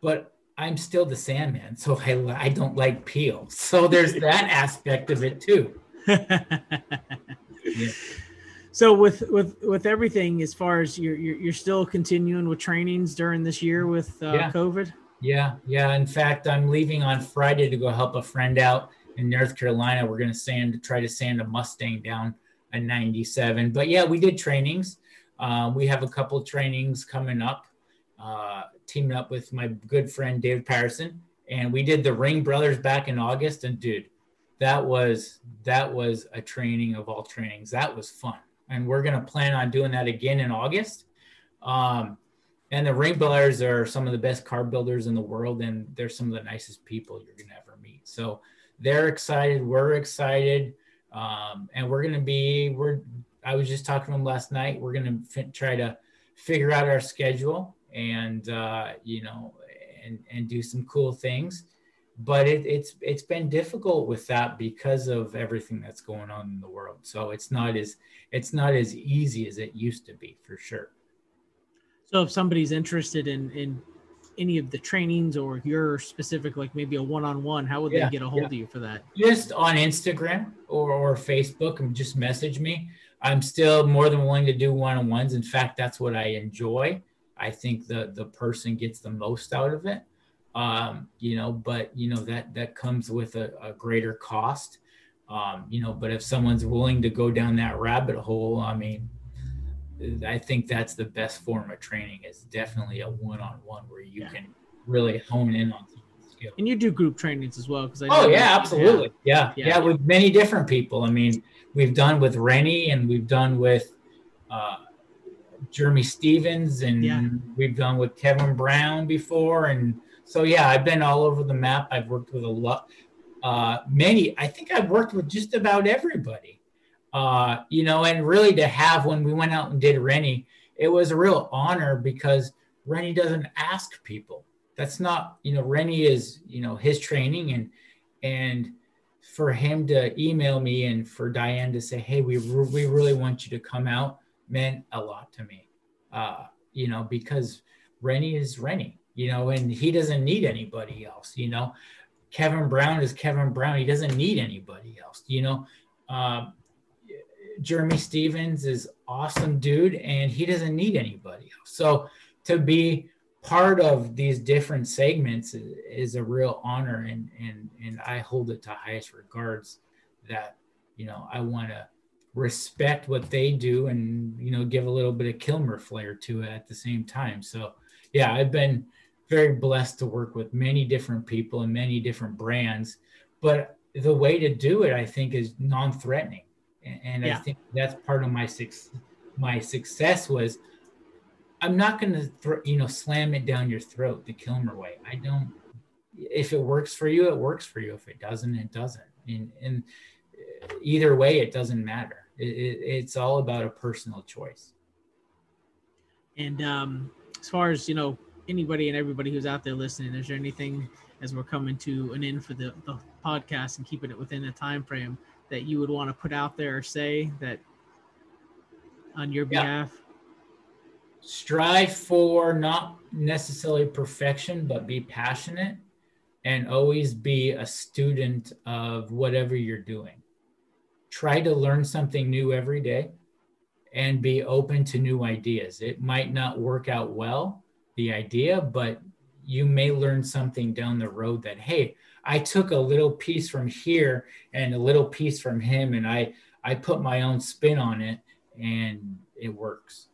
but I'm still the Sandman, so I, I don't like peel. So there's that aspect of it too. So with with with everything, as far as you're you're, you're still continuing with trainings during this year with uh, yeah. COVID. Yeah, yeah. In fact, I'm leaving on Friday to go help a friend out in North Carolina. We're going to sand try to sand a Mustang down a 97. But yeah, we did trainings. Uh, we have a couple trainings coming up. Uh, teaming up with my good friend David Patterson, and we did the Ring Brothers back in August. And dude, that was that was a training of all trainings. That was fun, and we're gonna plan on doing that again in August. Um, and the ring builders are some of the best car builders in the world, and they're some of the nicest people you're gonna ever meet. So they're excited, we're excited, um, and we're gonna be we're I was just talking to him last night. We're gonna try to figure out our schedule and uh, you know and and do some cool things. But it, it's it's been difficult with that because of everything that's going on in the world. So it's not as it's not as easy as it used to be for sure. So if somebody's interested in in any of the trainings or your specific like maybe a one-on-one how would yeah, they get a hold yeah. of you for that just on instagram or, or facebook and just message me i'm still more than willing to do one-on-ones in fact that's what i enjoy i think the the person gets the most out of it um, you know but you know that that comes with a, a greater cost um, you know but if someone's willing to go down that rabbit hole i mean I think that's the best form of training is definitely a one-on-one where you yeah. can really hone in on skill. And you do group trainings as well, because oh yeah, absolutely, yeah. yeah. yeah, yeah, with many different people. I mean, we've done with Renny, and we've done with uh, Jeremy Stevens, and yeah. we've done with Kevin Brown before, and so yeah, I've been all over the map. I've worked with a lot, uh, many. I think I've worked with just about everybody uh, you know, and really to have when we went out and did Renny, it was a real honor because Renny doesn't ask people. That's not, you know, Renny is, you know, his training and and for him to email me and for Diane to say, "Hey, we we really want you to come out," meant a lot to me. Uh, you know, because Renny is Renny, you know, and he doesn't need anybody else. You know, Kevin Brown is Kevin Brown. He doesn't need anybody else. You know, um, Jeremy Stevens is awesome dude and he doesn't need anybody else. So to be part of these different segments is, is, a real honor and and and I hold it to highest regards that you know I want to respect what they do and you know give a little bit of Kilmer flair to it at the same time. So yeah, I've been very blessed to work with many different people and many different brands, but the way to do it I think is non-threatening and yeah. I think that's part of my success. My success was I'm not going to throw you know slam it down your throat the Kilmer way. I don't. If it works for you, it works for you. If it doesn't, it doesn't. And, and either way, it doesn't matter. It, it, it's all about a personal choice. And um, as far as you know, anybody and everybody who's out there listening, is there anything as we're coming to an end for the, the podcast and keeping it within the time frame? that you would want to put out there or say that on your behalf? Yeah. Strive for not necessarily perfection, but be passionate and always be a student of whatever you're doing. Try to learn something new every day and be open to new ideas. It might not work out well, the idea, but you may learn something down the road that, hey, I took a little piece from here and a little piece from him, and I I put my own spin on it, and it works.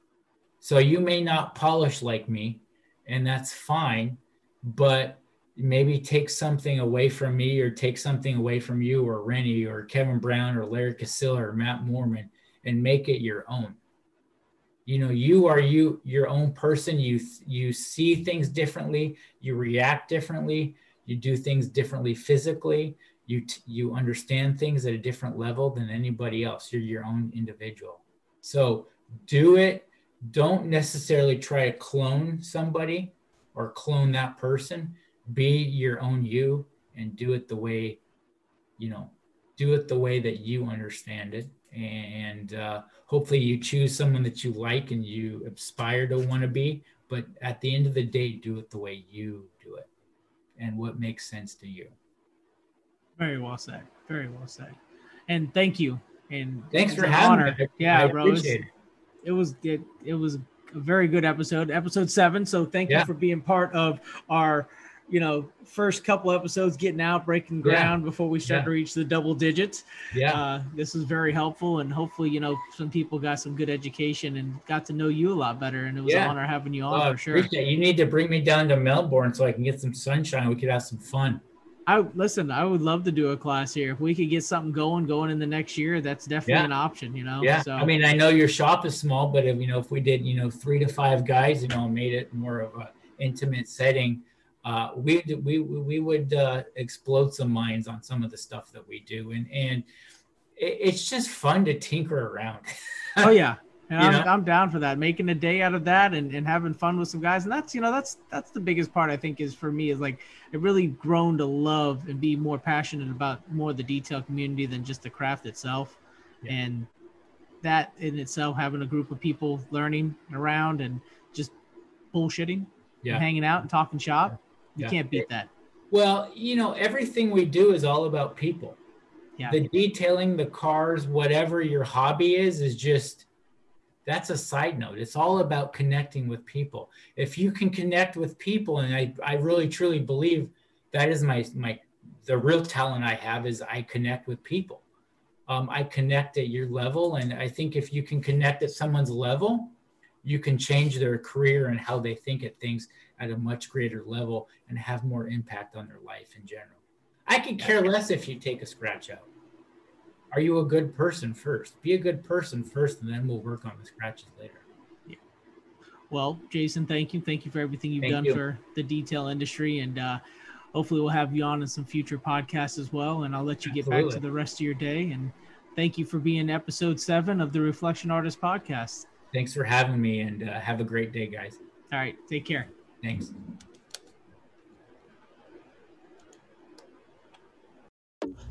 So you may not polish like me, and that's fine, but maybe take something away from me or take something away from you or Renny or Kevin Brown or Larry Kosilla or Matt Mormon and make it your own. You know, you are you your own person. You you see things differently. You react differently you do things differently physically you you understand things at a different level than anybody else you're your own individual so do it don't necessarily try to clone somebody or clone that person be your own you and do it the way you know do it the way that you understand it and uh, hopefully you choose someone that you like and you aspire to want to be but at the end of the day do it the way you do it and what makes sense to you. Very well said. Very well said. And thank you. And thanks for having honor. me. Yeah, I bro. It was, it. it was it, it was a very good episode, episode seven. So thank yeah. you for being part of our you know, first couple episodes getting out, breaking ground yeah. before we start yeah. to reach the double digits. Yeah. Uh, this was very helpful. And hopefully, you know, some people got some good education and got to know you a lot better. And it was yeah. an honor having you on well, for sure. You need to bring me down to Melbourne so I can get some sunshine. We could have some fun. I listen. I would love to do a class here. If we could get something going, going in the next year, that's definitely yeah. an option. You know. Yeah. So I mean, I know your shop is small, but if you know, if we did, you know, three to five guys, you know, made it more of a intimate setting, uh, we we we would uh, explode some minds on some of the stuff that we do, and and it, it's just fun to tinker around. oh yeah, and I'm, I'm down for that. Making a day out of that and, and having fun with some guys. And that's, you know, that's, that's the biggest part I think is for me is like, I've really grown to love and be more passionate about more of the detail community than just the craft itself. Yeah. And that in itself, having a group of people learning around and just bullshitting yeah. hanging out and talking shop, you yeah. can't beat that. Well, you know, everything we do is all about people. Yeah. The detailing, the cars, whatever your hobby is, is just that's a side note. It's all about connecting with people. If you can connect with people, and I, I really truly believe that is my my the real talent I have is I connect with people. Um, I connect at your level, and I think if you can connect at someone's level, you can change their career and how they think at things at a much greater level and have more impact on their life in general. I could care less if you take a scratch out are you a good person first? Be a good person first, and then we'll work on the scratches later. Yeah. Well, Jason, thank you. Thank you for everything you've thank done you. for the detail industry, and uh, hopefully we'll have you on in some future podcasts as well. And I'll let you get back to the rest of your day. And thank you for being episode seven of the Reflection Artist Podcast. Thanks for having me, and uh, have a great day, guys. All right, take care. Thanks.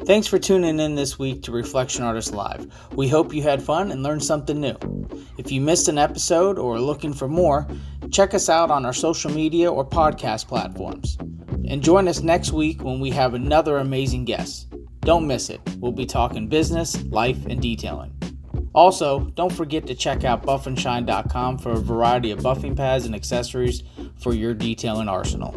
Thanks for tuning in this week to Reflection Artist Live. We hope you had fun and learned something new. If you missed an episode or are looking for more, check us out on our social media or podcast platforms. And join us next week when we have another amazing guest. Don't miss it. We'll be talking business, life, and detailing. Also, don't forget to check out buffandshine.com for a variety of buffing pads and accessories for your detailing arsenal.